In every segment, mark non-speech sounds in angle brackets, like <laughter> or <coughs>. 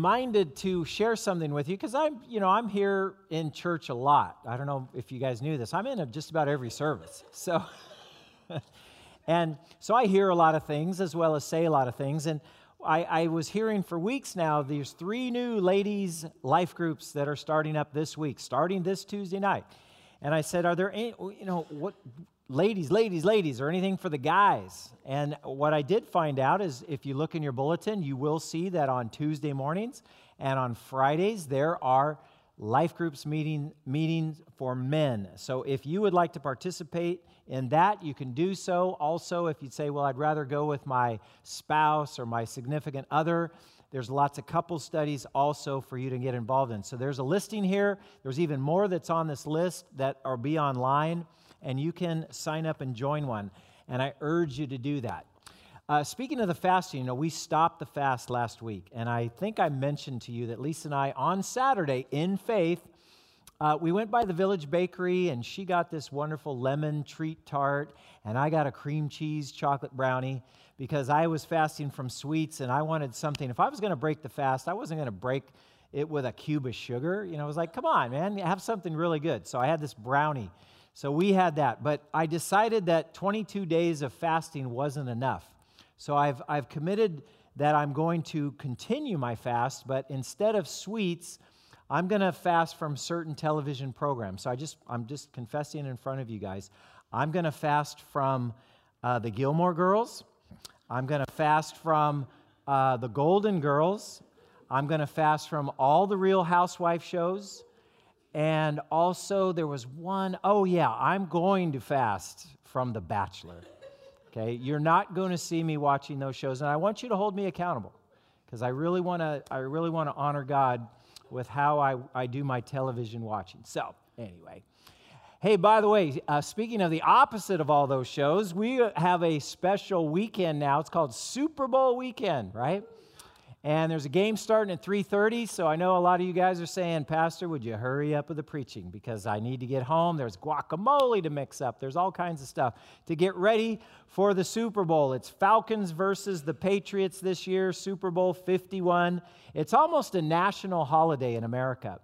reminded to share something with you because I'm, you know, I'm here in church a lot. I don't know if you guys knew this. I'm in just about every service. So, <laughs> and so I hear a lot of things as well as say a lot of things. And I, I was hearing for weeks now there's three new ladies' life groups that are starting up this week, starting this Tuesday night. And I said, Are there any, you know, what, ladies, ladies, ladies, or anything for the guys. And what I did find out is if you look in your bulletin, you will see that on Tuesday mornings and on Fridays, there are life groups meeting meetings for men. So if you would like to participate in that, you can do so. Also, if you'd say, well, I'd rather go with my spouse or my significant other, there's lots of couple studies also for you to get involved in. So there's a listing here. There's even more that's on this list that are be online and you can sign up and join one. And I urge you to do that. Uh, speaking of the fasting, you know, we stopped the fast last week, and I think I mentioned to you that Lisa and I, on Saturday, in faith, uh, we went by the Village Bakery, and she got this wonderful lemon treat tart, and I got a cream cheese chocolate brownie because I was fasting from sweets, and I wanted something. If I was going to break the fast, I wasn't going to break it with a cube of sugar. You know, I was like, come on, man, have something really good. So I had this brownie so we had that. But I decided that 22 days of fasting wasn't enough. So I've, I've committed that I'm going to continue my fast, but instead of sweets, I'm going to fast from certain television programs. So I just, I'm just confessing in front of you guys. I'm going to fast from uh, the Gilmore Girls. I'm going to fast from uh, the Golden Girls. I'm going to fast from all the Real Housewife shows. And also, there was one, oh, yeah, I'm going to fast from The Bachelor. Okay, you're not going to see me watching those shows, and I want you to hold me accountable because I really want to. I really want to honor God with how I, I do my television watching. So, anyway, hey, by the way, uh, speaking of the opposite of all those shows, we have a special weekend now. It's called Super Bowl weekend, right? And there's a game starting at 3:30, so I know a lot of you guys are saying, "Pastor, would you hurry up with the preaching because I need to get home. There's guacamole to mix up. There's all kinds of stuff to get ready for the Super Bowl. It's Falcons versus the Patriots this year, Super Bowl 51. It's almost a national holiday in America.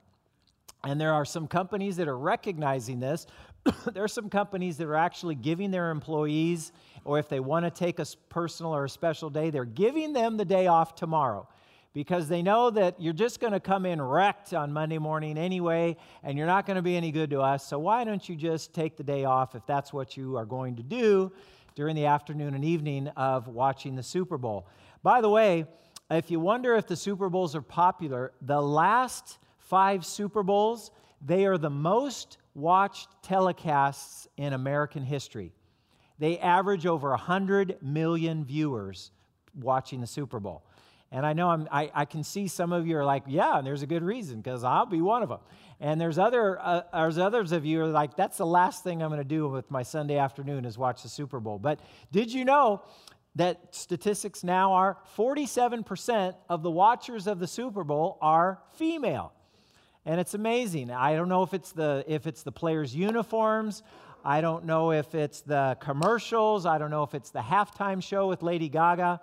And there are some companies that are recognizing this. <coughs> there are some companies that are actually giving their employees or if they want to take a personal or a special day, they're giving them the day off tomorrow because they know that you're just going to come in wrecked on Monday morning anyway, and you're not going to be any good to us. So why don't you just take the day off if that's what you are going to do during the afternoon and evening of watching the Super Bowl? By the way, if you wonder if the Super Bowls are popular, the last five Super Bowls, they are the most watched telecasts in American history. They average over 100 million viewers watching the Super Bowl. And I know I'm, I, I can see some of you are like, yeah, and there's a good reason because I'll be one of them. And there's, other, uh, there's others of you are like, that's the last thing I'm going to do with my Sunday afternoon is watch the Super Bowl. But did you know that statistics now are 47% of the watchers of the Super Bowl are female? And it's amazing. I don't know if it's the, if it's the players' uniforms I don't know if it's the commercials. I don't know if it's the halftime show with Lady Gaga.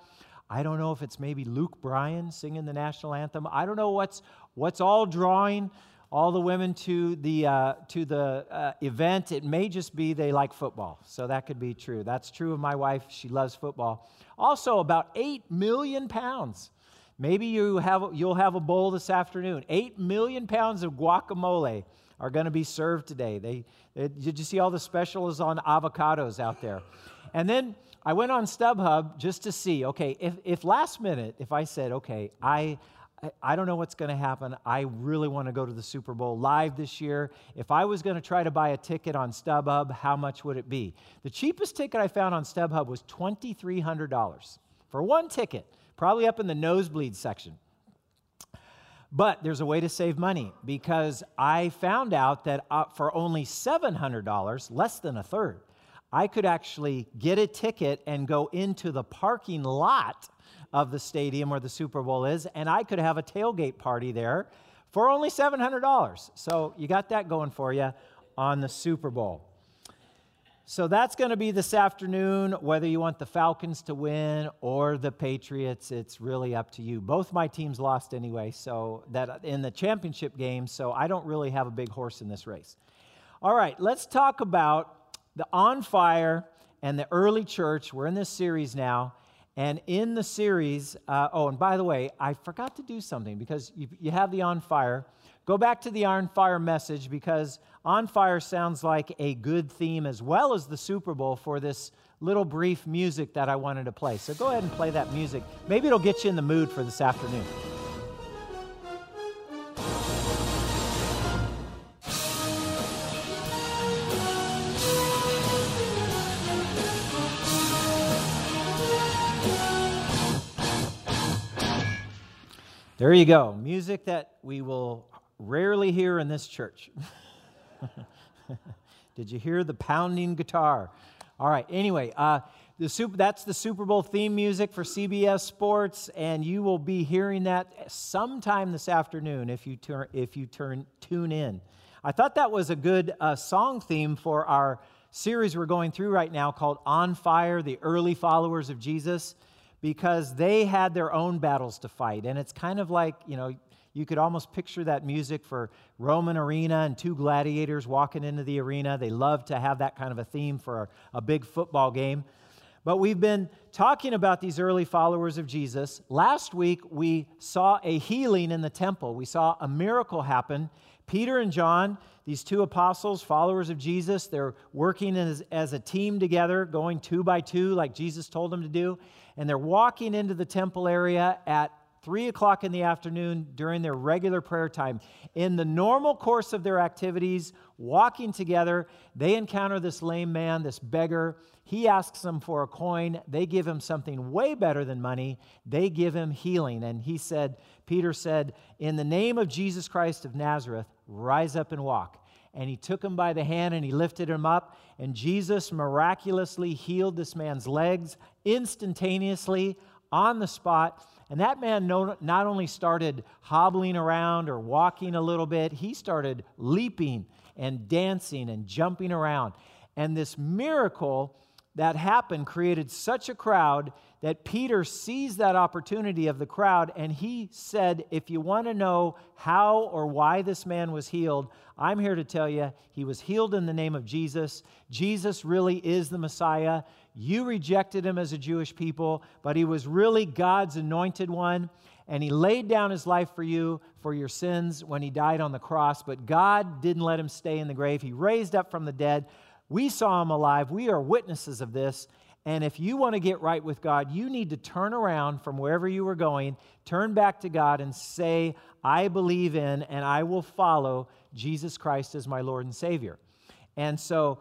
I don't know if it's maybe Luke Bryan singing the national anthem. I don't know what's, what's all drawing all the women to the, uh, to the uh, event. It may just be they like football. So that could be true. That's true of my wife. She loves football. Also, about 8 million pounds. Maybe you have, you'll have a bowl this afternoon. 8 million pounds of guacamole are going to be served today. They, they, did you see all the specials on avocados out there? And then I went on StubHub just to see, okay, if, if last minute, if I said, okay, I, I don't know what's going to happen. I really want to go to the Super Bowl live this year. If I was going to try to buy a ticket on StubHub, how much would it be? The cheapest ticket I found on StubHub was $2,300 for one ticket, probably up in the nosebleed section. But there's a way to save money because I found out that uh, for only $700, less than a third, I could actually get a ticket and go into the parking lot of the stadium where the Super Bowl is, and I could have a tailgate party there for only $700. So you got that going for you on the Super Bowl. So that's going to be this afternoon. Whether you want the Falcons to win or the Patriots, it's really up to you. Both my teams lost anyway, so that in the championship game, so I don't really have a big horse in this race. All right, let's talk about the on fire and the early church. We're in this series now. And in the series, uh, oh, and by the way, I forgot to do something because you, you have the on fire. Go back to the on fire message because on fire sounds like a good theme as well as the Super Bowl for this little brief music that I wanted to play. So go ahead and play that music. Maybe it'll get you in the mood for this afternoon. There you go. Music that we will rarely hear in this church. <laughs> Did you hear the pounding guitar? All right, anyway, uh, the super, that's the Super Bowl theme music for CBS Sports, and you will be hearing that sometime this afternoon if you, turn, if you turn, tune in. I thought that was a good uh, song theme for our series we're going through right now called On Fire The Early Followers of Jesus because they had their own battles to fight. And it's kind of like, you know, you could almost picture that music for Roman arena and two gladiators walking into the arena. They love to have that kind of a theme for a, a big football game. But we've been talking about these early followers of Jesus. Last week, we saw a healing in the temple, we saw a miracle happen. Peter and John, these two apostles, followers of Jesus, they're working as, as a team together, going two by two, like Jesus told them to do and they're walking into the temple area at 3 o'clock in the afternoon during their regular prayer time. In the normal course of their activities, walking together, they encounter this lame man, this beggar. He asks them for a coin. They give him something way better than money. They give him healing. And he said, Peter said, In the name of Jesus Christ of Nazareth, rise up and walk and he took him by the hand and he lifted him up. And Jesus miraculously healed this man's legs instantaneously on the spot. And that man not only started hobbling around or walking a little bit, he started leaping and dancing and jumping around. And this miracle that happened created such a crowd that Peter sees that opportunity of the crowd and he said, If you want to know how or why this man was healed, I'm here to tell you he was healed in the name of Jesus. Jesus really is the Messiah. You rejected him as a Jewish people, but he was really God's anointed one. And he laid down his life for you, for your sins, when he died on the cross. But God didn't let him stay in the grave. He raised up from the dead. We saw him alive. We are witnesses of this. And if you want to get right with God, you need to turn around from wherever you were going, turn back to God, and say, I believe in and I will follow Jesus Christ as my Lord and Savior. And so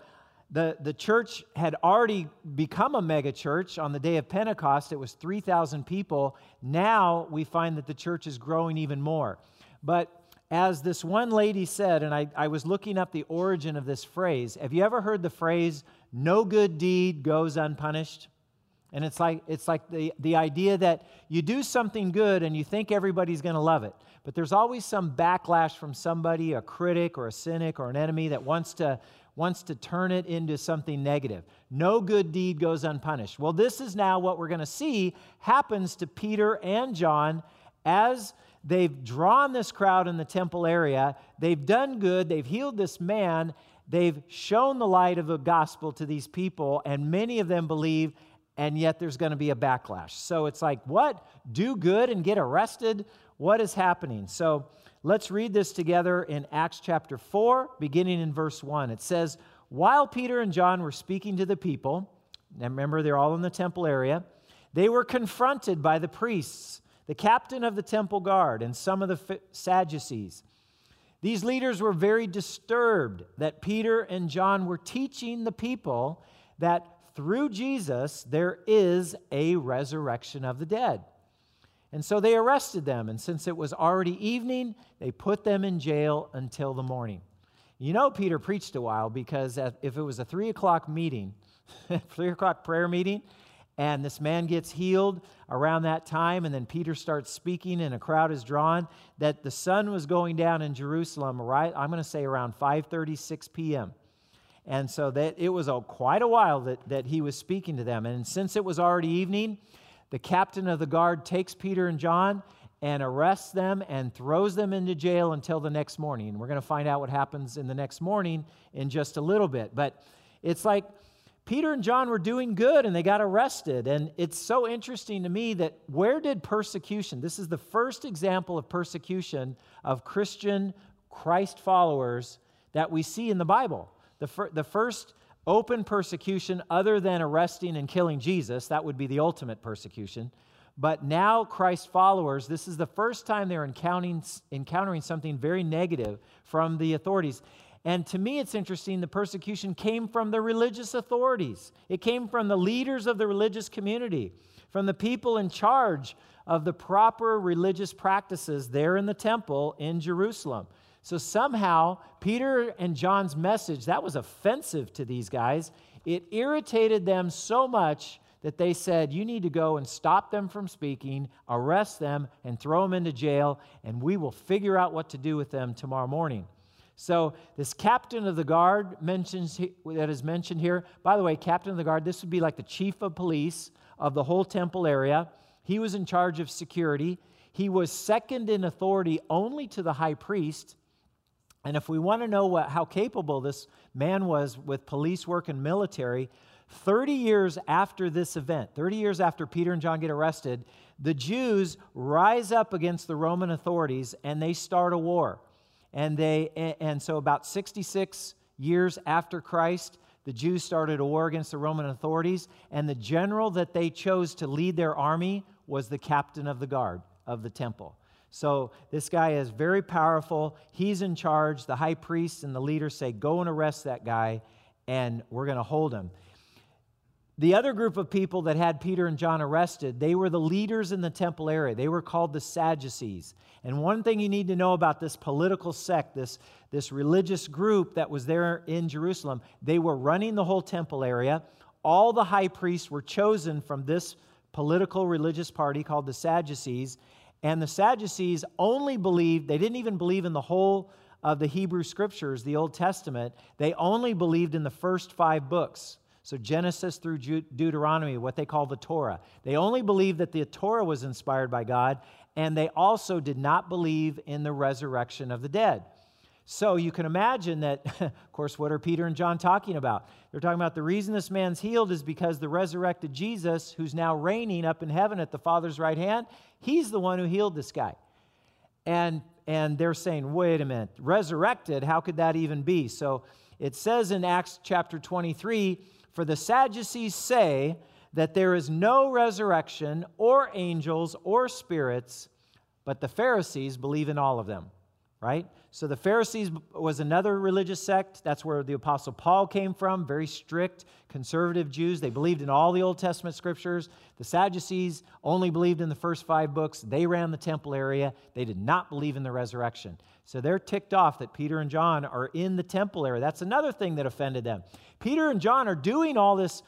the, the church had already become a mega church on the day of Pentecost. It was 3,000 people. Now we find that the church is growing even more. But as this one lady said, and I, I was looking up the origin of this phrase, have you ever heard the phrase, no good deed goes unpunished? And it's like, it's like the, the idea that you do something good and you think everybody's going to love it. But there's always some backlash from somebody, a critic or a cynic or an enemy that wants to, wants to turn it into something negative. No good deed goes unpunished. Well, this is now what we're going to see happens to Peter and John as They've drawn this crowd in the temple area. They've done good. They've healed this man. They've shown the light of the gospel to these people, and many of them believe, and yet there's going to be a backlash. So it's like, what? Do good and get arrested? What is happening? So let's read this together in Acts chapter 4, beginning in verse 1. It says, While Peter and John were speaking to the people, and remember they're all in the temple area, they were confronted by the priests the captain of the temple guard, and some of the Sadducees. These leaders were very disturbed that Peter and John were teaching the people that through Jesus there is a resurrection of the dead. And so they arrested them, and since it was already evening, they put them in jail until the morning. You know, Peter preached a while because if it was a three o'clock meeting, <laughs> three o'clock prayer meeting, and this man gets healed around that time and then peter starts speaking and a crowd is drawn that the sun was going down in jerusalem right i'm going to say around 5.36 p.m And so that it was a, quite a while that, that he was speaking to them. And since it was already evening, the captain of the guard takes Peter and John and arrests them and throws them into jail until the next morning. We're going to find out what happens in the next morning in just a little bit. But it's like Peter and John were doing good and they got arrested. And it's so interesting to me that where did persecution, this is the first example of persecution of Christian Christ followers that we see in the Bible. The, fir- the first open persecution, other than arresting and killing Jesus, that would be the ultimate persecution. But now, Christ followers, this is the first time they're encountering, encountering something very negative from the authorities. And to me, it's interesting the persecution came from the religious authorities, it came from the leaders of the religious community, from the people in charge of the proper religious practices there in the temple in Jerusalem. So somehow, Peter and John's message, that was offensive to these guys. It irritated them so much that they said, You need to go and stop them from speaking, arrest them, and throw them into jail, and we will figure out what to do with them tomorrow morning. So, this captain of the guard mentions that is mentioned here. By the way, captain of the guard, this would be like the chief of police of the whole temple area. He was in charge of security. He was second in authority only to the high priest. And if we want to know what, how capable this man was with police work and military, 30 years after this event, 30 years after Peter and John get arrested, the Jews rise up against the Roman authorities and they start a war. And they and so about 66 years after Christ, the Jews started a war against the Roman authorities, and the general that they chose to lead their army was the captain of the guard of the temple. So this guy is very powerful. He's in charge. The high priest and the leaders say, Go and arrest that guy, and we're going to hold him. The other group of people that had Peter and John arrested, they were the leaders in the temple area. They were called the Sadducees. And one thing you need to know about this political sect, this, this religious group that was there in Jerusalem, they were running the whole temple area. All the high priests were chosen from this political religious party called the Sadducees, and the Sadducees only believed, they didn't even believe in the whole of the Hebrew scriptures, the Old Testament. They only believed in the first five books. So, Genesis through Deuteronomy, what they call the Torah. They only believed that the Torah was inspired by God, and they also did not believe in the resurrection of the dead. So you can imagine that, <laughs> of course, what are Peter and John talking about? They're talking about the reason this man's healed is because the resurrected Jesus, who's now reigning up in heaven at the Father's right hand, he's the one who healed this guy. And, and they're saying, wait a minute, resurrected, how could that even be? So it says in Acts chapter 23 For the Sadducees say that there is no resurrection or angels or spirits, but the Pharisees believe in all of them right? So the Pharisees was another religious sect. That's where the Apostle Paul came from, very strict conservative Jews. They believed in all the Old Testament scriptures. The Sadducees only believed in the first five books. They ran the temple area. They did not believe in the resurrection. So they're ticked off that Peter and John are in the temple area. That's another thing that offended them. Peter and John are doing all this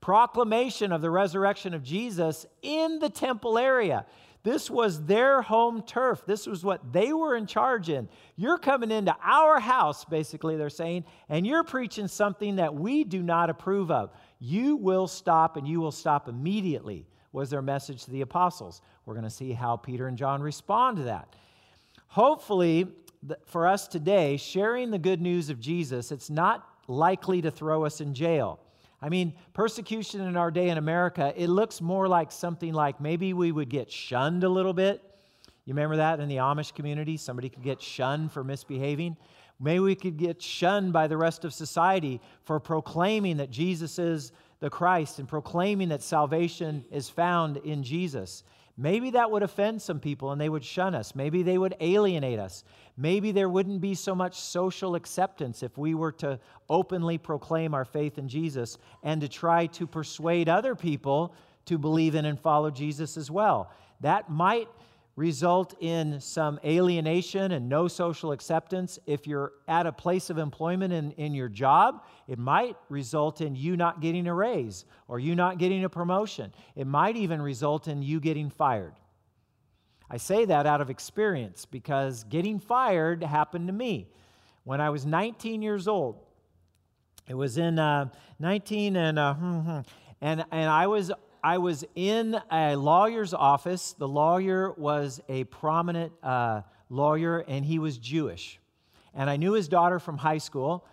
proclamation of the resurrection of Jesus in the temple area. This was their home turf. This was what they were in charge in. You're coming into our house, basically, they're saying, and you're preaching something that we do not approve of. You will stop and you will stop immediately, was their message to the apostles. We're going to see how Peter and John respond to that. Hopefully, for us today, sharing the good news of Jesus, it's not likely to throw us in jail. I mean, persecution in our day in America, it looks more like something like maybe we would get shunned a little bit. You remember that in the Amish community? Somebody could get shunned for misbehaving. Maybe we could get shunned by the rest of society for proclaiming that Jesus is the Christ and proclaiming that salvation is found in Jesus. Maybe that would offend some people and they would shun us. Maybe they would alienate us. Maybe there wouldn't be so much social acceptance if we were to openly proclaim our faith in Jesus and to try to persuade other people to believe in and follow Jesus as well. That might result in some alienation and no social acceptance. If you're at a place of employment in, in your job, it might result in you not getting a raise or you not getting a promotion. It might even result in you getting fired. I say that out of experience because getting fired happened to me when I was 19 years old. It was in uh, 19 and uh, hmm, hmm. and and I was I was in a lawyer's office. The lawyer was a prominent uh, lawyer, and he was Jewish. And I knew his daughter from high school,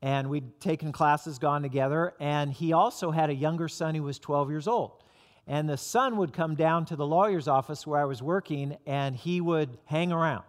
and we'd taken classes, gone together. And he also had a younger son who was 12 years old. And the son would come down to the lawyer's office where I was working, and he would hang around.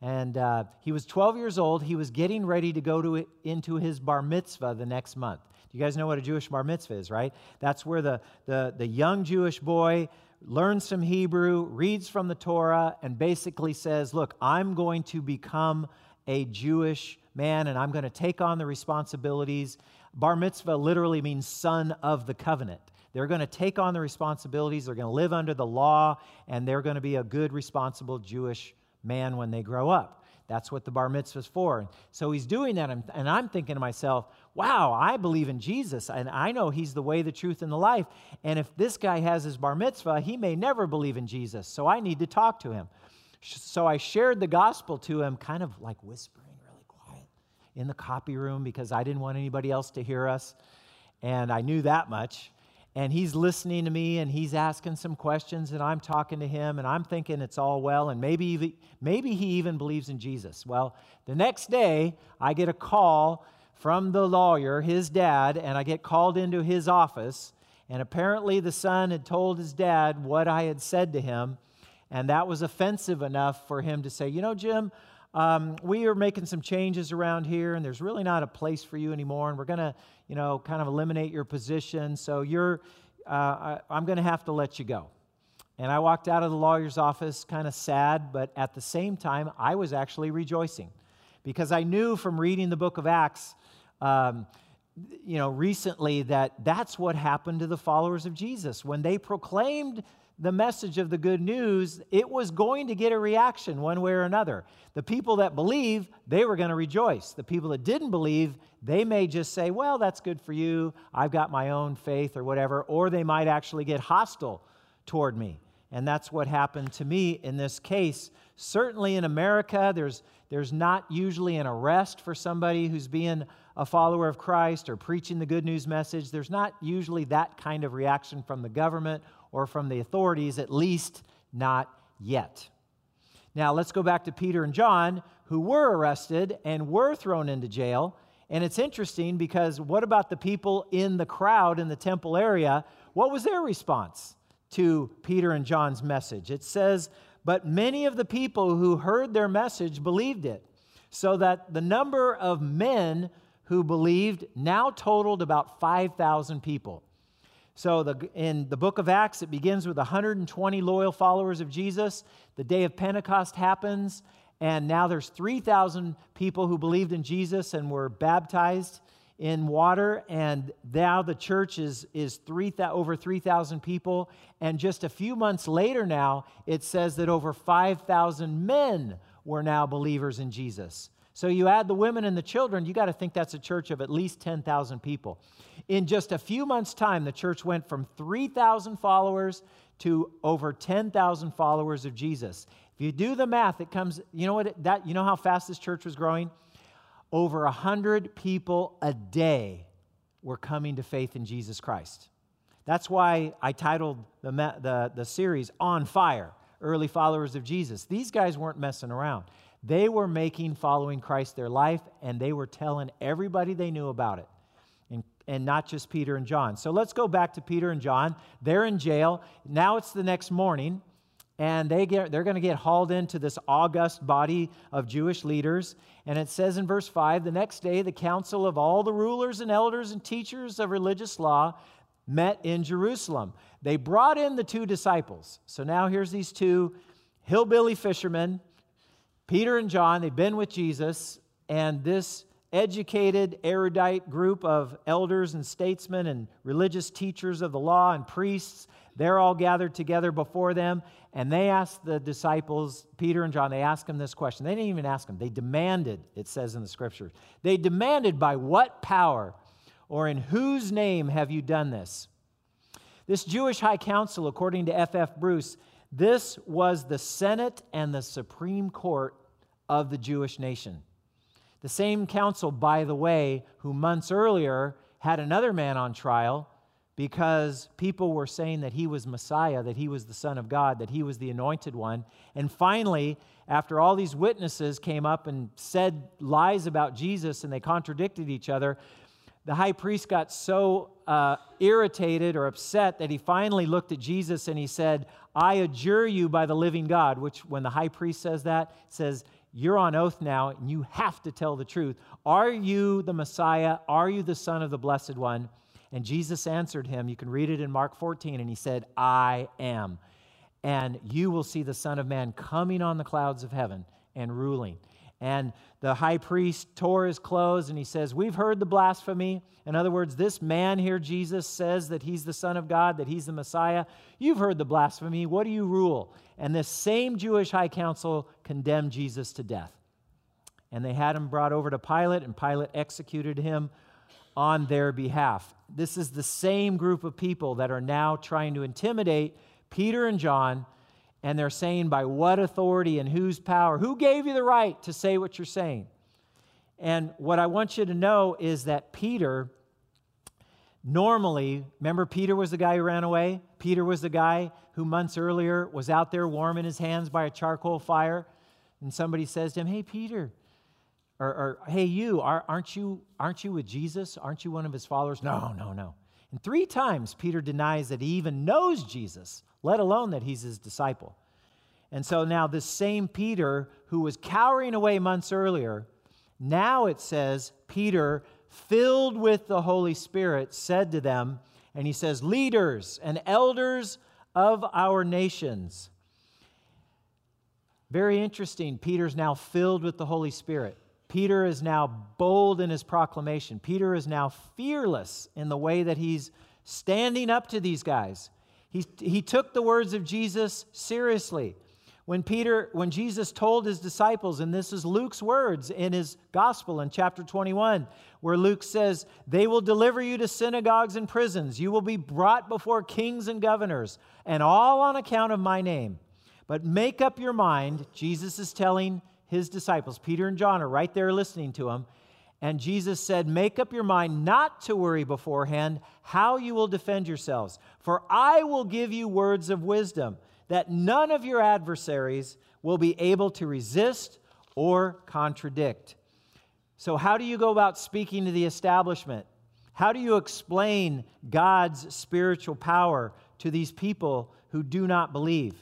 And uh, he was 12 years old. He was getting ready to go to, into his bar mitzvah the next month. Do you guys know what a Jewish bar mitzvah is, right? That's where the, the, the young Jewish boy learns some Hebrew, reads from the Torah, and basically says, Look, I'm going to become a Jewish man and I'm going to take on the responsibilities. Bar mitzvah literally means son of the covenant. They're going to take on the responsibilities, they're going to live under the law, and they're going to be a good, responsible Jewish man when they grow up. That's what the bar mitzvah is for. So he's doing that, and I'm thinking to myself, wow, I believe in Jesus, and I know he's the way, the truth, and the life. And if this guy has his bar mitzvah, he may never believe in Jesus, so I need to talk to him. So I shared the gospel to him, kind of like whispering really quiet in the copy room because I didn't want anybody else to hear us. And I knew that much and he's listening to me and he's asking some questions and I'm talking to him and I'm thinking it's all well and maybe maybe he even believes in Jesus. Well, the next day I get a call from the lawyer, his dad, and I get called into his office and apparently the son had told his dad what I had said to him and that was offensive enough for him to say, "You know, Jim, um, we are making some changes around here, and there's really not a place for you anymore, and we're going to, you know, kind of eliminate your position. So you're, uh, I, I'm going to have to let you go. And I walked out of the lawyer's office kind of sad, but at the same time, I was actually rejoicing because I knew from reading the book of Acts, um, you know, recently that that's what happened to the followers of Jesus. When they proclaimed the message of the good news, it was going to get a reaction one way or another. The people that believe, they were going to rejoice. The people that didn't believe, they may just say, Well, that's good for you. I've got my own faith or whatever. Or they might actually get hostile toward me. And that's what happened to me in this case. Certainly in America, there's, there's not usually an arrest for somebody who's being a follower of Christ or preaching the good news message. There's not usually that kind of reaction from the government or from the authorities, at least not yet. Now, let's go back to Peter and John, who were arrested and were thrown into jail. And it's interesting because what about the people in the crowd in the temple area? What was their response to Peter and John's message? It says, But many of the people who heard their message believed it, so that the number of men who believed now totaled about 5,000 people. So the, in the book of Acts, it begins with 120 loyal followers of Jesus. The day of Pentecost happens, and now there's 3,000 people who believed in Jesus and were baptized in water. And now the church is, is 3, over 3,000 people. And just a few months later now, it says that over 5,000 men were now believers in Jesus. So you add the women and the children, you got to think that's a church of at least 10,000 people. In just a few months' time, the church went from 3,000 followers to over 10,000 followers of Jesus. If you do the math, it comes, you know what, that, you know how fast this church was growing? Over 100 people a day were coming to faith in Jesus Christ. That's why I titled the, the, the series On Fire Early Followers of Jesus. These guys weren't messing around. They were making following Christ their life, and they were telling everybody they knew about it, and not just Peter and John. So let's go back to Peter and John. They're in jail. Now it's the next morning, and they get, they're going to get hauled into this august body of Jewish leaders. And it says in verse 5 the next day, the council of all the rulers and elders and teachers of religious law met in Jerusalem. They brought in the two disciples. So now here's these two hillbilly fishermen Peter and John, they've been with Jesus, and this educated, erudite group of elders and statesmen and religious teachers of the law and priests, they're all gathered together before them, and they asked the disciples, Peter and John, they asked them this question. They didn't even ask them, they demanded, it says in the scriptures. They demanded, by what power or in whose name have you done this? This Jewish high council, according to F.F. F. Bruce, this was the Senate and the Supreme Court of the Jewish nation. The same council, by the way, who months earlier had another man on trial because people were saying that he was Messiah, that he was the Son of God, that he was the anointed one. And finally, after all these witnesses came up and said lies about Jesus and they contradicted each other, the high priest got so uh, irritated or upset that he finally looked at Jesus and he said, I adjure you by the living God, which when the high priest says that, says, You're on oath now and you have to tell the truth. Are you the Messiah? Are you the Son of the Blessed One? And Jesus answered him. You can read it in Mark 14, and he said, I am. And you will see the Son of Man coming on the clouds of heaven and ruling. And the high priest tore his clothes and he says, We've heard the blasphemy. In other words, this man here, Jesus, says that he's the Son of God, that he's the Messiah. You've heard the blasphemy. What do you rule? And this same Jewish high council condemned Jesus to death. And they had him brought over to Pilate, and Pilate executed him on their behalf. This is the same group of people that are now trying to intimidate Peter and John, and they're saying, by what authority and whose power? Who gave you the right to say what you're saying? And what I want you to know is that Peter, normally, remember Peter was the guy who ran away? Peter was the guy who months earlier was out there warming his hands by a charcoal fire. And somebody says to him, Hey, Peter, or, or hey, you, aren't you, aren't you with Jesus? Aren't you one of his followers? No, no, no. And three times Peter denies that he even knows Jesus, let alone that he's his disciple. And so now, this same Peter who was cowering away months earlier, now it says, Peter, filled with the Holy Spirit, said to them, and he says, Leaders and elders of our nations. Very interesting. Peter's now filled with the Holy Spirit. Peter is now bold in his proclamation. Peter is now fearless in the way that he's standing up to these guys. He, he took the words of Jesus seriously. When Peter, when Jesus told his disciples, and this is Luke's words in his gospel in chapter 21, where Luke says, They will deliver you to synagogues and prisons. You will be brought before kings and governors, and all on account of my name. But make up your mind, Jesus is telling his disciples, Peter and John, are right there listening to him. And Jesus said, Make up your mind not to worry beforehand how you will defend yourselves, for I will give you words of wisdom that none of your adversaries will be able to resist or contradict. So, how do you go about speaking to the establishment? How do you explain God's spiritual power to these people who do not believe?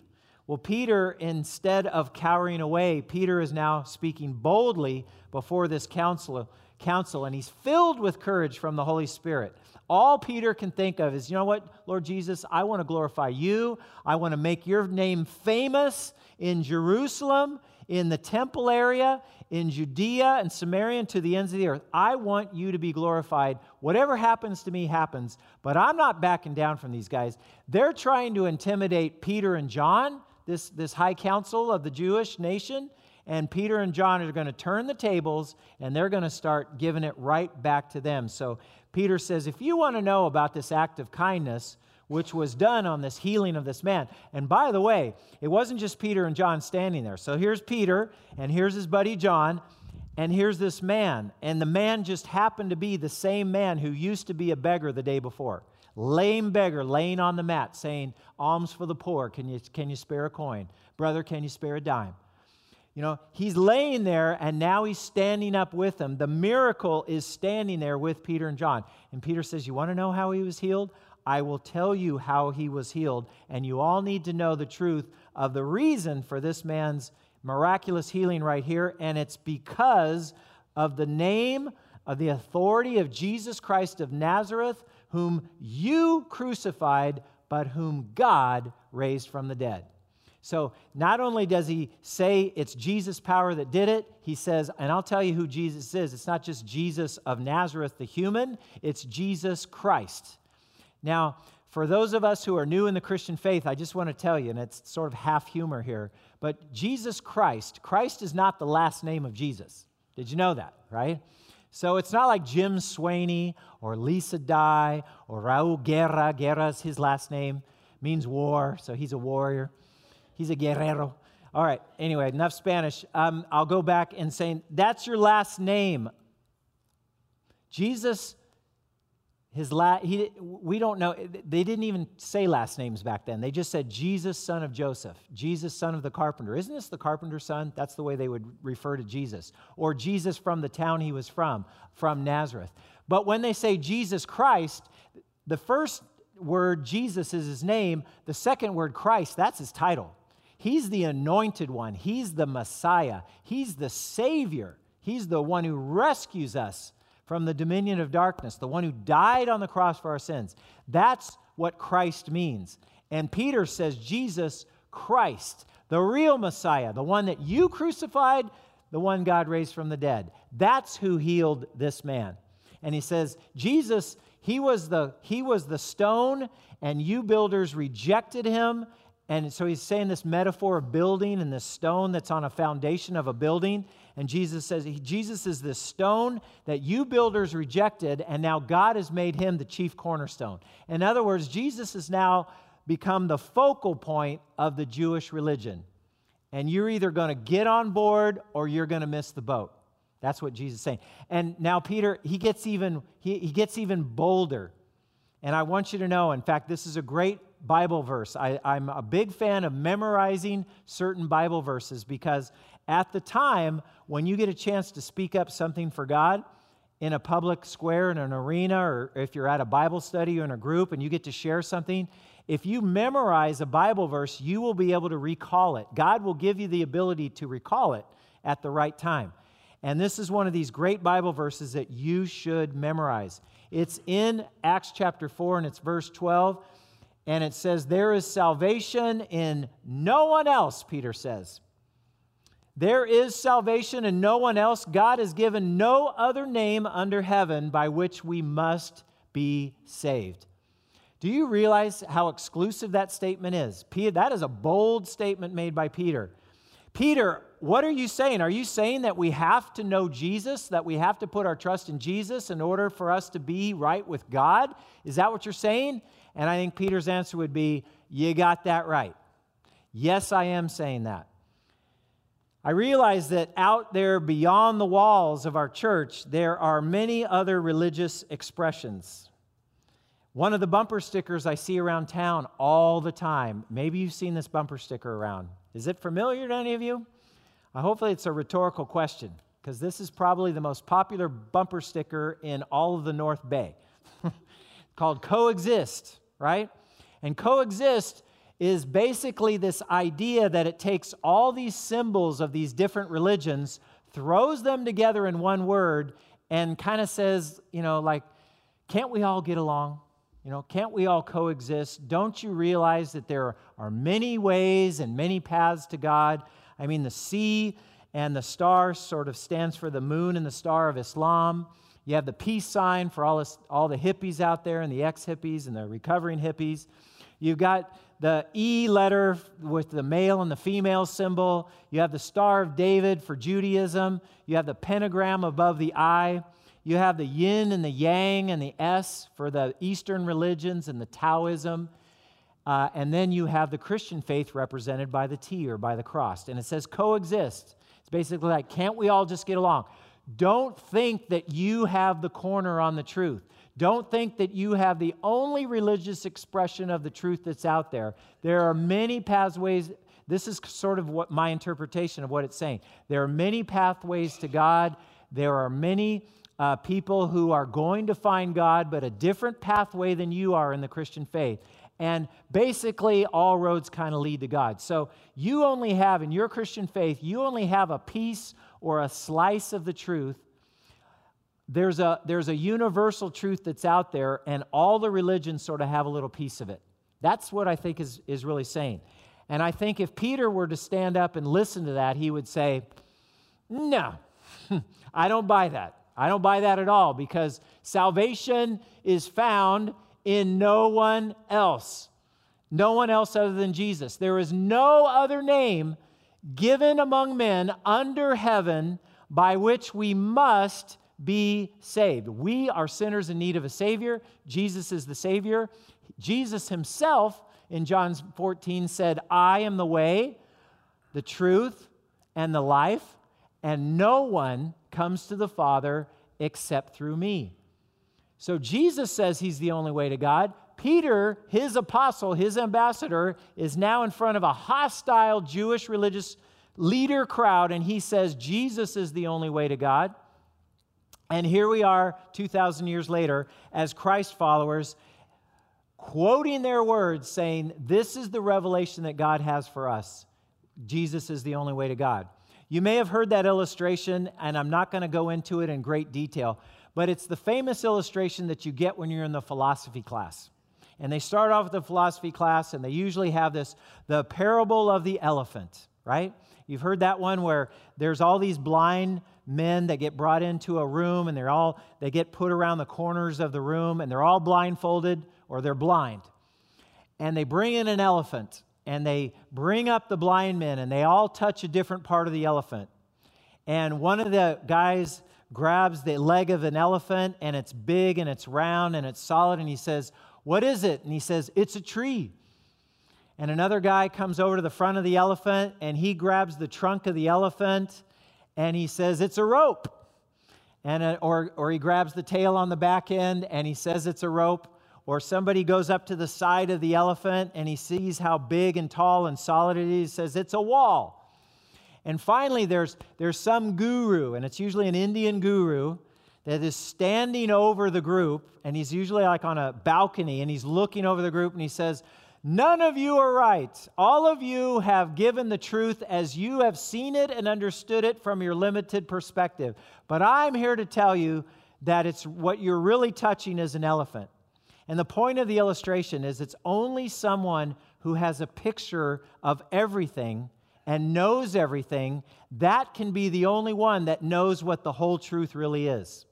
Well, Peter, instead of cowering away, Peter is now speaking boldly before this council, council, and he's filled with courage from the Holy Spirit. All Peter can think of is, you know what, Lord Jesus, I want to glorify you. I want to make your name famous in Jerusalem, in the temple area, in Judea and Samaria, and to the ends of the earth. I want you to be glorified. Whatever happens to me happens, but I'm not backing down from these guys. They're trying to intimidate Peter and John this, this high council of the Jewish nation, and Peter and John are going to turn the tables and they're going to start giving it right back to them. So Peter says, if you want to know about this act of kindness, which was done on this healing of this man. And by the way, it wasn't just Peter and John standing there. So here's Peter, and here's his buddy John, and here's this man. And the man just happened to be the same man who used to be a beggar the day before lame beggar laying on the mat saying, Alms for the poor, can you, can you spare a coin? Brother, can you spare a dime? You know, he's laying there and now he's standing up with them. The miracle is standing there with Peter and John. And Peter says, You want to know how he was healed? I will tell you how he was healed. And you all need to know the truth of the reason for this man's miraculous healing right here. And it's because of the name of the authority of Jesus Christ of Nazareth, whom you crucified, but whom God raised from the dead. So not only does he say it's Jesus' power that did it, he says, and I'll tell you who Jesus is. It's not just Jesus of Nazareth, the human, it's Jesus Christ. Now, for those of us who are new in the Christian faith, I just want to tell you, and it's sort of half humor here, but Jesus Christ, Christ is not the last name of Jesus. Did you know that, right? So it's not like Jim Swaney or Lisa Dye or Raul Guerra. Guerra is his last name, means war, so he's a warrior. He's a guerrero. All right, anyway, enough Spanish. Um, I'll go back and saying, That's your last name. Jesus his la- he, we don't know they didn't even say last names back then. They just said jesus son of joseph. Jesus son of the carpenter. Isn't this the carpenter's son? That's the way they would refer to jesus. Or jesus from the town he was from from nazareth. But when they say jesus christ the first word jesus is his name. The second word christ that's his title. He's the anointed one. He's the messiah. He's the savior. He's the one who rescues us from the dominion of darkness, the one who died on the cross for our sins. That's what Christ means. And Peter says, Jesus Christ, the real Messiah, the one that you crucified, the one God raised from the dead. That's who healed this man. And he says, Jesus, he was the, he was the stone, and you builders rejected him. And so he's saying this metaphor of building and this stone that's on a foundation of a building. And Jesus says, Jesus is this stone that you builders rejected, and now God has made him the chief cornerstone. In other words, Jesus has now become the focal point of the Jewish religion. And you're either going to get on board or you're going to miss the boat. That's what Jesus is saying. And now Peter, he gets even, he, he gets even bolder. And I want you to know, in fact, this is a great Bible verse. I, I'm a big fan of memorizing certain Bible verses because at the time, when you get a chance to speak up something for God in a public square, in an arena, or if you're at a Bible study or in a group and you get to share something, if you memorize a Bible verse, you will be able to recall it. God will give you the ability to recall it at the right time. And this is one of these great Bible verses that you should memorize. It's in Acts chapter 4 and it's verse 12. And it says, There is salvation in no one else, Peter says. There is salvation in no one else. God has given no other name under heaven by which we must be saved. Do you realize how exclusive that statement is? That is a bold statement made by Peter. Peter, what are you saying? Are you saying that we have to know Jesus, that we have to put our trust in Jesus in order for us to be right with God? Is that what you're saying? And I think Peter's answer would be, You got that right. Yes, I am saying that. I realize that out there beyond the walls of our church, there are many other religious expressions. One of the bumper stickers I see around town all the time, maybe you've seen this bumper sticker around. Is it familiar to any of you? Uh, hopefully, it's a rhetorical question because this is probably the most popular bumper sticker in all of the North Bay <laughs> called Coexist, right? And coexist is basically this idea that it takes all these symbols of these different religions, throws them together in one word, and kind of says, you know, like, can't we all get along? You know, can't we all coexist? Don't you realize that there are many ways and many paths to God? I mean, the sea and the star sort of stands for the moon and the star of Islam. You have the peace sign for all, this, all the hippies out there and the ex hippies and the recovering hippies. You've got the E letter with the male and the female symbol. You have the Star of David for Judaism. You have the pentagram above the I. You have the yin and the yang and the S for the Eastern religions and the Taoism. Uh, and then you have the Christian faith represented by the T or by the cross. And it says coexist. It's basically like, can't we all just get along? Don't think that you have the corner on the truth. Don't think that you have the only religious expression of the truth that's out there. There are many pathways. This is sort of what my interpretation of what it's saying. There are many pathways to God. There are many uh, people who are going to find God, but a different pathway than you are in the Christian faith. And basically, all roads kind of lead to God. So you only have, in your Christian faith, you only have a piece or a slice of the truth there's a, there's a universal truth that's out there, and all the religions sort of have a little piece of it. That's what I think is, is really saying. And I think if Peter were to stand up and listen to that, he would say, No, <laughs> I don't buy that. I don't buy that at all because salvation is found in no one else. No one else other than Jesus. There is no other name given among men under heaven by which we must be saved. We are sinners in need of a Savior. Jesus is the Savior. Jesus himself in John 14 said, I am the way, the truth, and the life, and no one comes to the Father except through me. So Jesus says he's the only way to God. Peter, his apostle, his ambassador, is now in front of a hostile Jewish religious leader crowd, and he says Jesus is the only way to God. And here we are, 2,000 years later, as Christ followers, quoting their words, saying, This is the revelation that God has for us. Jesus is the only way to God. You may have heard that illustration, and I'm not going to go into it in great detail, but it's the famous illustration that you get when you're in the philosophy class. And they start off with the philosophy class, and they usually have this the parable of the elephant, right? You've heard that one where there's all these blind men that get brought into a room and they're all they get put around the corners of the room and they're all blindfolded or they're blind. And they bring in an elephant and they bring up the blind men and they all touch a different part of the elephant. And one of the guys grabs the leg of an elephant and it's big and it's round and it's solid and he says, What is it? And he says, It's a tree. And another guy comes over to the front of the elephant and he grabs the trunk of the elephant and he says, It's a rope. And a, or, or he grabs the tail on the back end and he says, It's a rope. Or somebody goes up to the side of the elephant and he sees how big and tall and solid it is. He says, It's a wall. And finally, there's, there's some guru, and it's usually an Indian guru that is standing over the group, and he's usually like on a balcony, and he's looking over the group, and he says, None of you are right. All of you have given the truth as you have seen it and understood it from your limited perspective. But I'm here to tell you that it's what you're really touching is an elephant. And the point of the illustration is it's only someone who has a picture of everything and knows everything, that can be the only one that knows what the whole truth really is.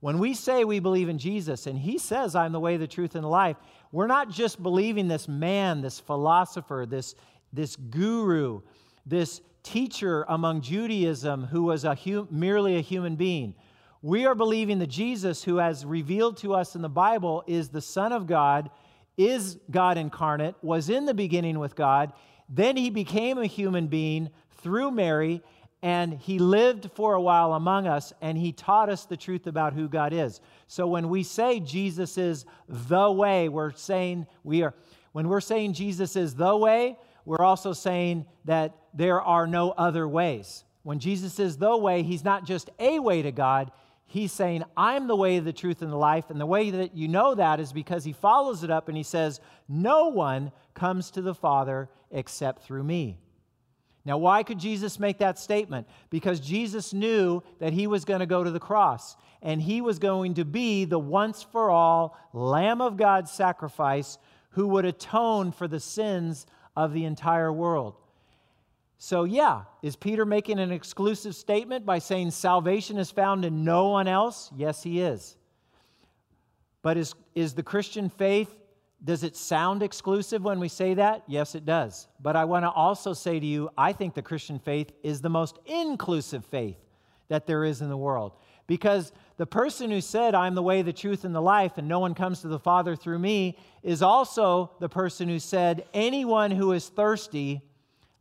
When we say we believe in Jesus and he says, I'm the way, the truth, and the life, we're not just believing this man, this philosopher, this, this guru, this teacher among Judaism who was a merely a human being. We are believing that Jesus, who has revealed to us in the Bible, is the Son of God, is God incarnate, was in the beginning with God. Then he became a human being through Mary and he lived for a while among us and he taught us the truth about who God is. So when we say Jesus is the way, we're saying we are when we're saying Jesus is the way, we're also saying that there are no other ways. When Jesus is the way, he's not just a way to God, he's saying, I'm the way, the truth, and the life. And the way that you know that is because he follows it up and he says, No one comes to the Father except through me. Now, why could Jesus make that statement? Because Jesus knew that he was going to go to the cross and he was going to be the once for all Lamb of God sacrifice who would atone for the sins of the entire world. So, yeah, is Peter making an exclusive statement by saying salvation is found in no one else? Yes, he is. But is, is the Christian faith does it sound exclusive when we say that? Yes, it does. But I want to also say to you, I think the Christian faith is the most inclusive faith that there is in the world. Because the person who said, I'm the way, the truth, and the life, and no one comes to the Father through me, is also the person who said, Anyone who is thirsty,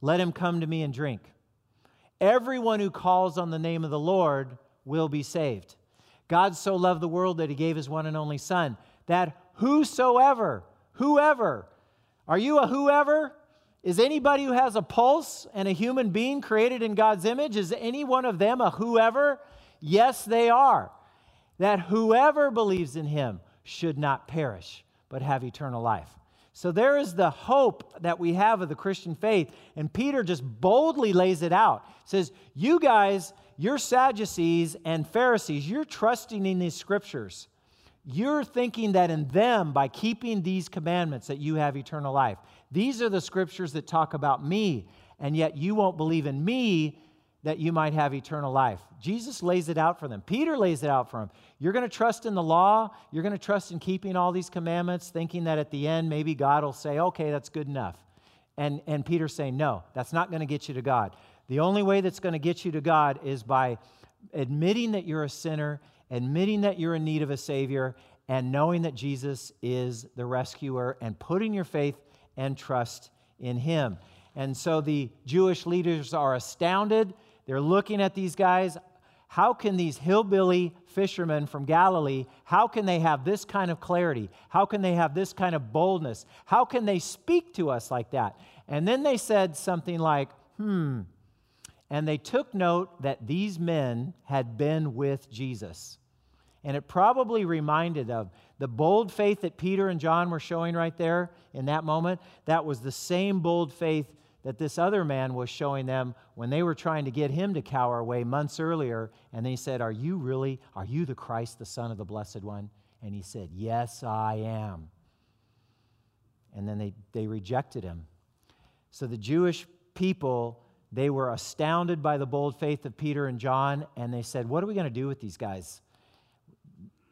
let him come to me and drink. Everyone who calls on the name of the Lord will be saved. God so loved the world that he gave his one and only Son, that whosoever Whoever. Are you a whoever? Is anybody who has a pulse and a human being created in God's image, is any one of them a whoever? Yes, they are. That whoever believes in him should not perish, but have eternal life. So there is the hope that we have of the Christian faith. And Peter just boldly lays it out. Says, You guys, you're Sadducees and Pharisees, you're trusting in these scriptures. You're thinking that in them, by keeping these commandments, that you have eternal life. These are the scriptures that talk about me, and yet you won't believe in me that you might have eternal life. Jesus lays it out for them. Peter lays it out for them. You're going to trust in the law. You're going to trust in keeping all these commandments, thinking that at the end, maybe God will say, okay, that's good enough. And, and Peter's saying, no, that's not going to get you to God. The only way that's going to get you to God is by admitting that you're a sinner admitting that you're in need of a Savior, and knowing that Jesus is the rescuer, and putting your faith and trust in Him. And so the Jewish leaders are astounded. They're looking at these guys. How can these hillbilly fishermen from Galilee, how can they have this kind of clarity? How can they have this kind of boldness? How can they speak to us like that? And then they said something like, hmm. And they took note that these men had been with Jesus. And it probably reminded of the bold faith that Peter and John were showing right there in that moment. That was the same bold faith that this other man was showing them when they were trying to get him to cower away months earlier. And they said, Are you really, are you the Christ, the Son of the Blessed One? And he said, Yes, I am. And then they, they rejected him. So the Jewish people, they were astounded by the bold faith of Peter and John, and they said, What are we going to do with these guys?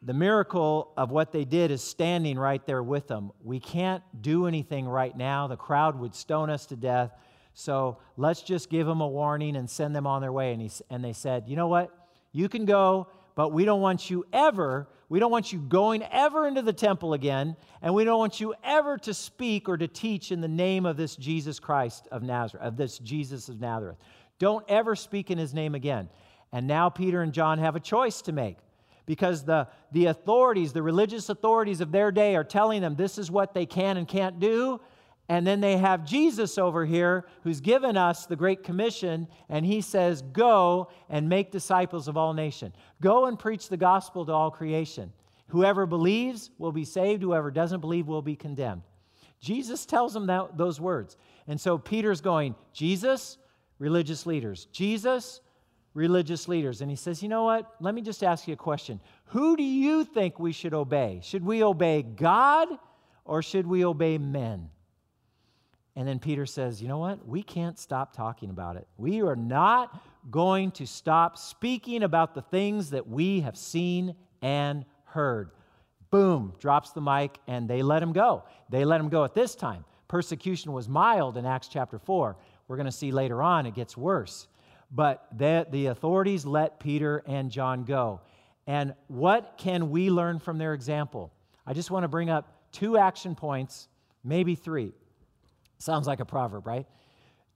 The miracle of what they did is standing right there with them. We can't do anything right now. The crowd would stone us to death. So let's just give them a warning and send them on their way. And, he, and they said, You know what? You can go, but we don't want you ever, we don't want you going ever into the temple again, and we don't want you ever to speak or to teach in the name of this Jesus Christ of Nazareth, of this Jesus of Nazareth. Don't ever speak in his name again. And now Peter and John have a choice to make because the, the authorities, the religious authorities of their day, are telling them this is what they can and can't do. And then they have Jesus over here who's given us the Great Commission, and he says, Go and make disciples of all nations. Go and preach the gospel to all creation. Whoever believes will be saved, whoever doesn't believe will be condemned. Jesus tells them that, those words. And so Peter's going, Jesus, religious leaders. Jesus, religious leaders. And he says, You know what? Let me just ask you a question. Who do you think we should obey? Should we obey God or should we obey men? And then Peter says, You know what? We can't stop talking about it. We are not going to stop speaking about the things that we have seen and heard. Boom, drops the mic, and they let him go. They let him go at this time. Persecution was mild in Acts chapter 4. We're going to see later on it gets worse. But the, the authorities let Peter and John go. And what can we learn from their example? I just want to bring up two action points, maybe three. Sounds like a proverb, right?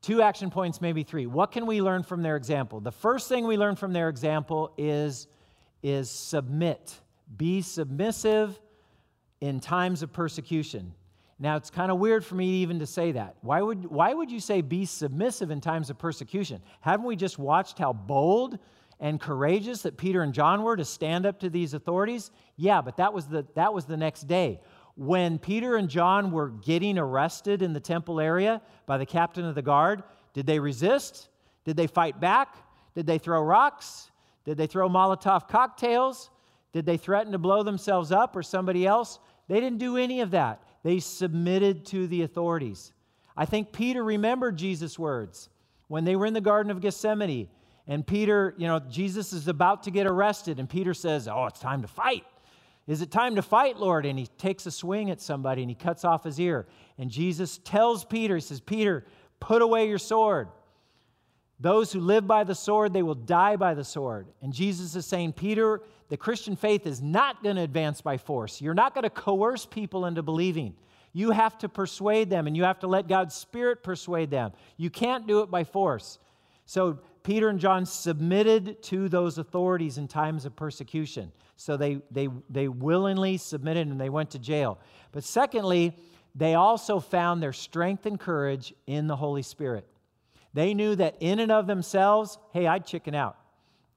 Two action points, maybe three. What can we learn from their example? The first thing we learn from their example is, is submit. Be submissive in times of persecution. Now, it's kind of weird for me even to say that. Why would, why would you say be submissive in times of persecution? Haven't we just watched how bold and courageous that Peter and John were to stand up to these authorities? Yeah, but that was the, that was the next day. When Peter and John were getting arrested in the temple area by the captain of the guard, did they resist? Did they fight back? Did they throw rocks? Did they throw Molotov cocktails? Did they threaten to blow themselves up or somebody else? They didn't do any of that. They submitted to the authorities. I think Peter remembered Jesus' words when they were in the Garden of Gethsemane. And Peter, you know, Jesus is about to get arrested, and Peter says, Oh, it's time to fight. Is it time to fight, Lord? And he takes a swing at somebody and he cuts off his ear. And Jesus tells Peter, He says, Peter, put away your sword. Those who live by the sword, they will die by the sword. And Jesus is saying, Peter, the Christian faith is not going to advance by force. You're not going to coerce people into believing. You have to persuade them, and you have to let God's Spirit persuade them. You can't do it by force. So Peter and John submitted to those authorities in times of persecution. So they, they, they willingly submitted and they went to jail. But secondly, they also found their strength and courage in the Holy Spirit. They knew that in and of themselves, hey, I'd chicken out.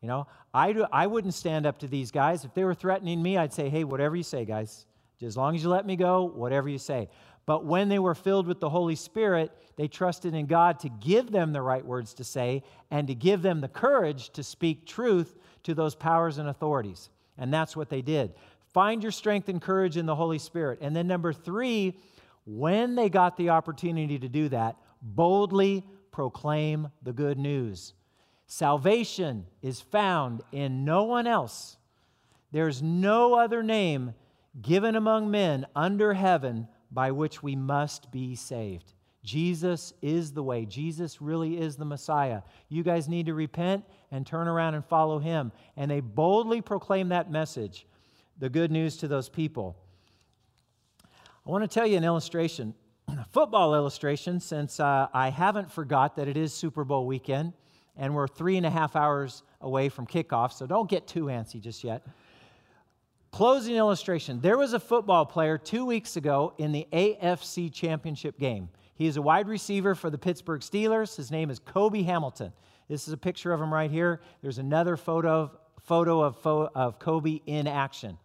You know, I, I wouldn't stand up to these guys. If they were threatening me, I'd say, hey, whatever you say, guys. As long as you let me go, whatever you say. But when they were filled with the Holy Spirit, they trusted in God to give them the right words to say and to give them the courage to speak truth to those powers and authorities. And that's what they did. Find your strength and courage in the Holy Spirit. And then, number three, when they got the opportunity to do that, boldly proclaim the good news. Salvation is found in no one else. There's no other name given among men under heaven by which we must be saved. Jesus is the way. Jesus really is the Messiah. You guys need to repent and turn around and follow him. And they boldly proclaim that message, the good news to those people. I want to tell you an illustration football illustration since uh, I haven't forgot that it is Super Bowl weekend and we're three and a half hours away from kickoff, so don't get too antsy just yet. Closing illustration there was a football player two weeks ago in the AFC Championship game. He is a wide receiver for the Pittsburgh Steelers. His name is Cobi Hamilton. This is a picture of him right here. There's another photo photo of, of Cobi in action.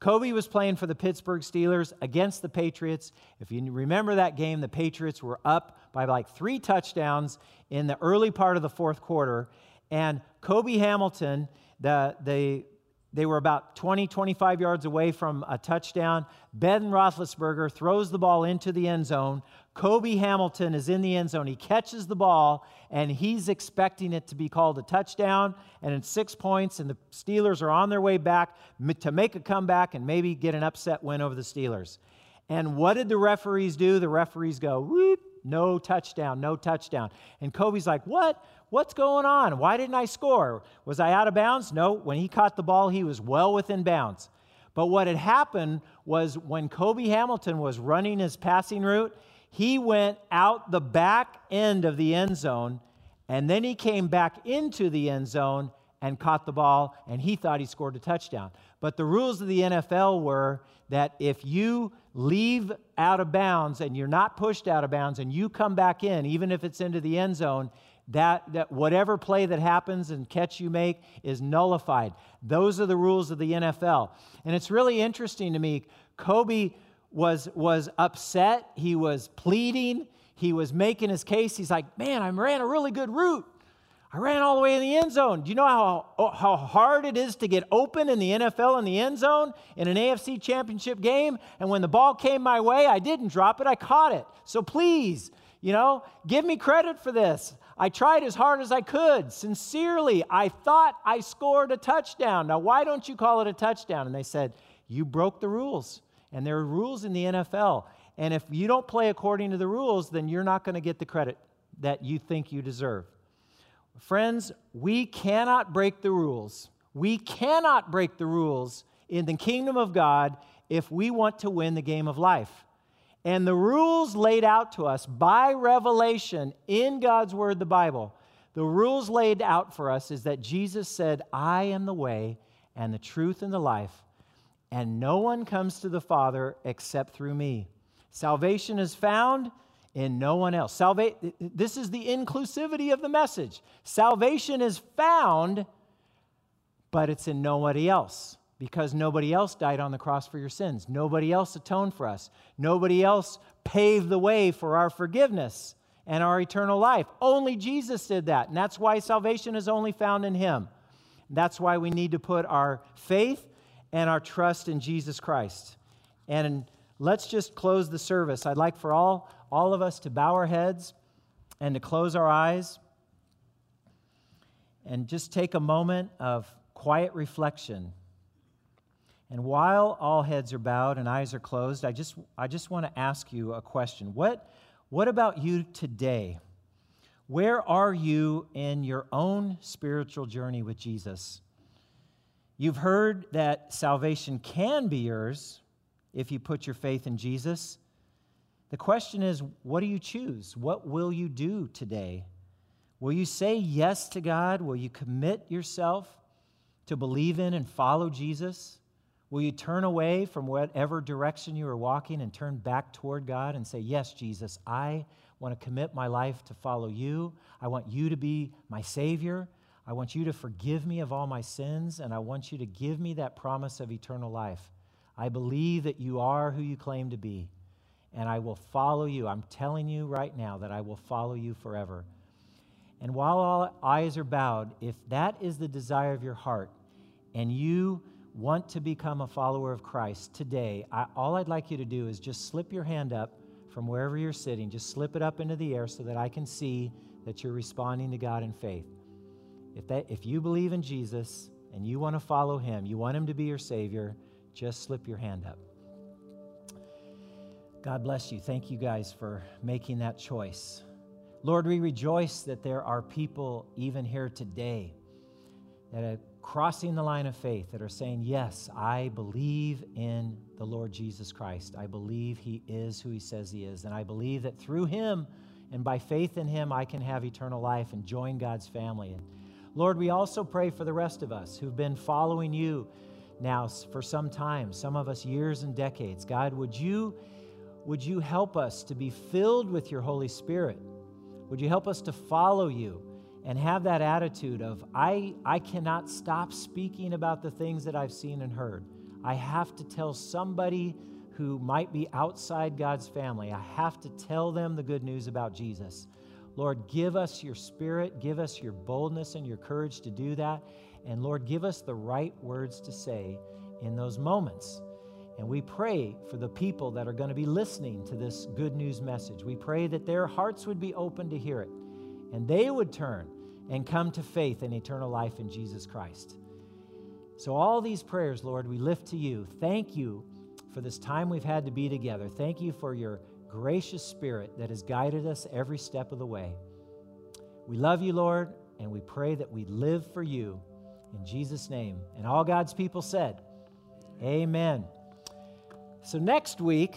Cobi was playing for the Pittsburgh Steelers against the Patriots. If you remember that game, the Patriots were up by like three touchdowns in the early part of the fourth quarter. And Cobi Hamilton, the, the, they were about 20, 25 yards away from a touchdown. Ben Roethlisberger throws the ball into the end zone. Cobi Hamilton is in the end zone. He catches the ball, and he's expecting it to be called a touchdown. And it's six points, and the Steelers are on their way back to make a comeback and maybe get an upset win over the Steelers. And what did the referees do? The referees go, whoop, no touchdown, no touchdown. And Cobi's like, What? What's going on? Why didn't I score? Was I out of bounds? No. When he caught the ball, he was well within bounds. But what had happened was when Cobi Hamilton was running his passing route, he went out the back end of the end zone, and then he came back into the end zone and caught the ball, and he thought he scored a touchdown. But the rules of the NFL were that if you leave out of bounds and you're not pushed out of bounds and you come back in, even if it's into the end zone, that, that whatever play that happens and catch you make is nullified. Those are the rules of the NFL. And it's really interesting to me. Cobi was, was upset, he was pleading, he was making his case. He's like, Man, I ran a really good route. I ran all the way in the end zone. Do you know how, how hard it is to get open in the NFL in the end zone in an AFC championship game? And when the ball came my way, I didn't drop it, I caught it. So please, you know, give me credit for this. I tried as hard as I could. Sincerely, I thought I scored a touchdown. Now, why don't you call it a touchdown? And they said, You broke the rules. And there are rules in the NFL. And if you don't play according to the rules, then you're not going to get the credit that you think you deserve. Friends, we cannot break the rules. We cannot break the rules in the kingdom of God if we want to win the game of life. And the rules laid out to us by revelation in God's Word, the Bible, the rules laid out for us is that Jesus said, I am the way and the truth and the life, and no one comes to the Father except through me. Salvation is found in no one else. Salva- this is the inclusivity of the message. Salvation is found, but it's in nobody else because nobody else died on the cross for your sins. Nobody else atoned for us. Nobody else paved the way for our forgiveness and our eternal life. Only Jesus did that. And that's why salvation is only found in Him. That's why we need to put our faith and our trust in Jesus Christ. And let's just close the service. I'd like for all all of us to bow our heads and to close our eyes and just take a moment of quiet reflection. And while all heads are bowed and eyes are closed, I just, I just want to ask you a question. What, what about you today? Where are you in your own spiritual journey with Jesus? You've heard that salvation can be yours if you put your faith in Jesus. The question is, what do you choose? What will you do today? Will you say yes to God? Will you commit yourself to believe in and follow Jesus? Will you turn away from whatever direction you are walking and turn back toward God and say, Yes, Jesus, I want to commit my life to follow you. I want you to be my Savior. I want you to forgive me of all my sins, and I want you to give me that promise of eternal life. I believe that you are who you claim to be and I will follow you. I'm telling you right now that I will follow you forever. And while all eyes are bowed, if that is the desire of your heart and you want to become a follower of Christ today, I, all I'd like you to do is just slip your hand up from wherever you're sitting. Just slip it up into the air so that I can see that you're responding to God in faith. If, that, if you believe in Jesus and you want to follow him, you want him to be your Savior, just slip your hand up. God bless you. Thank you guys for making that choice. Lord, we rejoice that there are people even here today that are crossing the line of faith, that are saying, Yes, I believe in the Lord Jesus Christ. I believe he is who he says he is. And I believe that through him and by faith in him, I can have eternal life and join God's family. Lord, we also pray for the rest of us who've been following you now for some time, some of us years and decades. God, would you, would you help us to be filled with your Holy Spirit? Would you help us to follow you? and have that attitude of, I, I cannot stop speaking about the things that I've seen and heard. I have to tell somebody who might be outside God's family, I have to tell them the good news about Jesus. Lord, give us your spirit, give us your boldness and your courage to do that. And Lord, give us the right words to say in those moments. And we pray for the people that are going to be listening to this good news message. We pray that their hearts would be open to hear it and they would turn and come to faith and eternal life in Jesus Christ. So, all these prayers, Lord, we lift to you. Thank you for this time we've had to be together. Thank you for your gracious spirit that has guided us every step of the way. We love you, Lord, and we pray that we live for you in Jesus' name. And all God's people said, Amen. So, next week,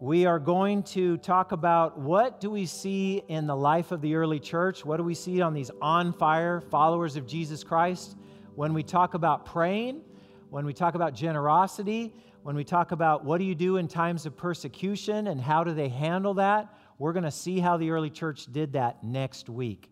we are going to talk about what do we see in the life of the early church? What do we see on these on fire followers of Jesus Christ? When we talk about praying, when we talk about generosity, when we talk about what do you do in times of persecution and how do they handle that, we're going to see how the early church did that next week.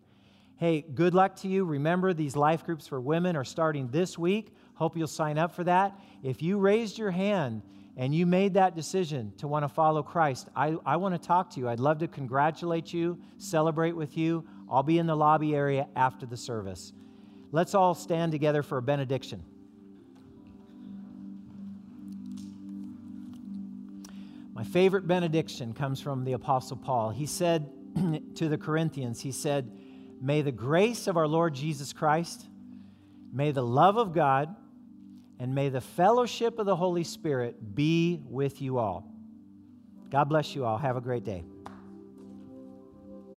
Hey, good luck to you. Remember, these life groups for women are starting this week. Hope you'll sign up for that. If you raised your hand and you made that decision to want to follow Christ, I, I want to talk to you. I'd love to congratulate you, celebrate with you. I'll be in the lobby area after the service. Let's all stand together for a benediction. My favorite benediction comes from the Apostle Paul. He said <clears throat> to the Corinthians, He said, May the grace of our Lord Jesus Christ, may the love of God, and may the fellowship of the Holy Spirit be with you all. God bless you all. Have a great day.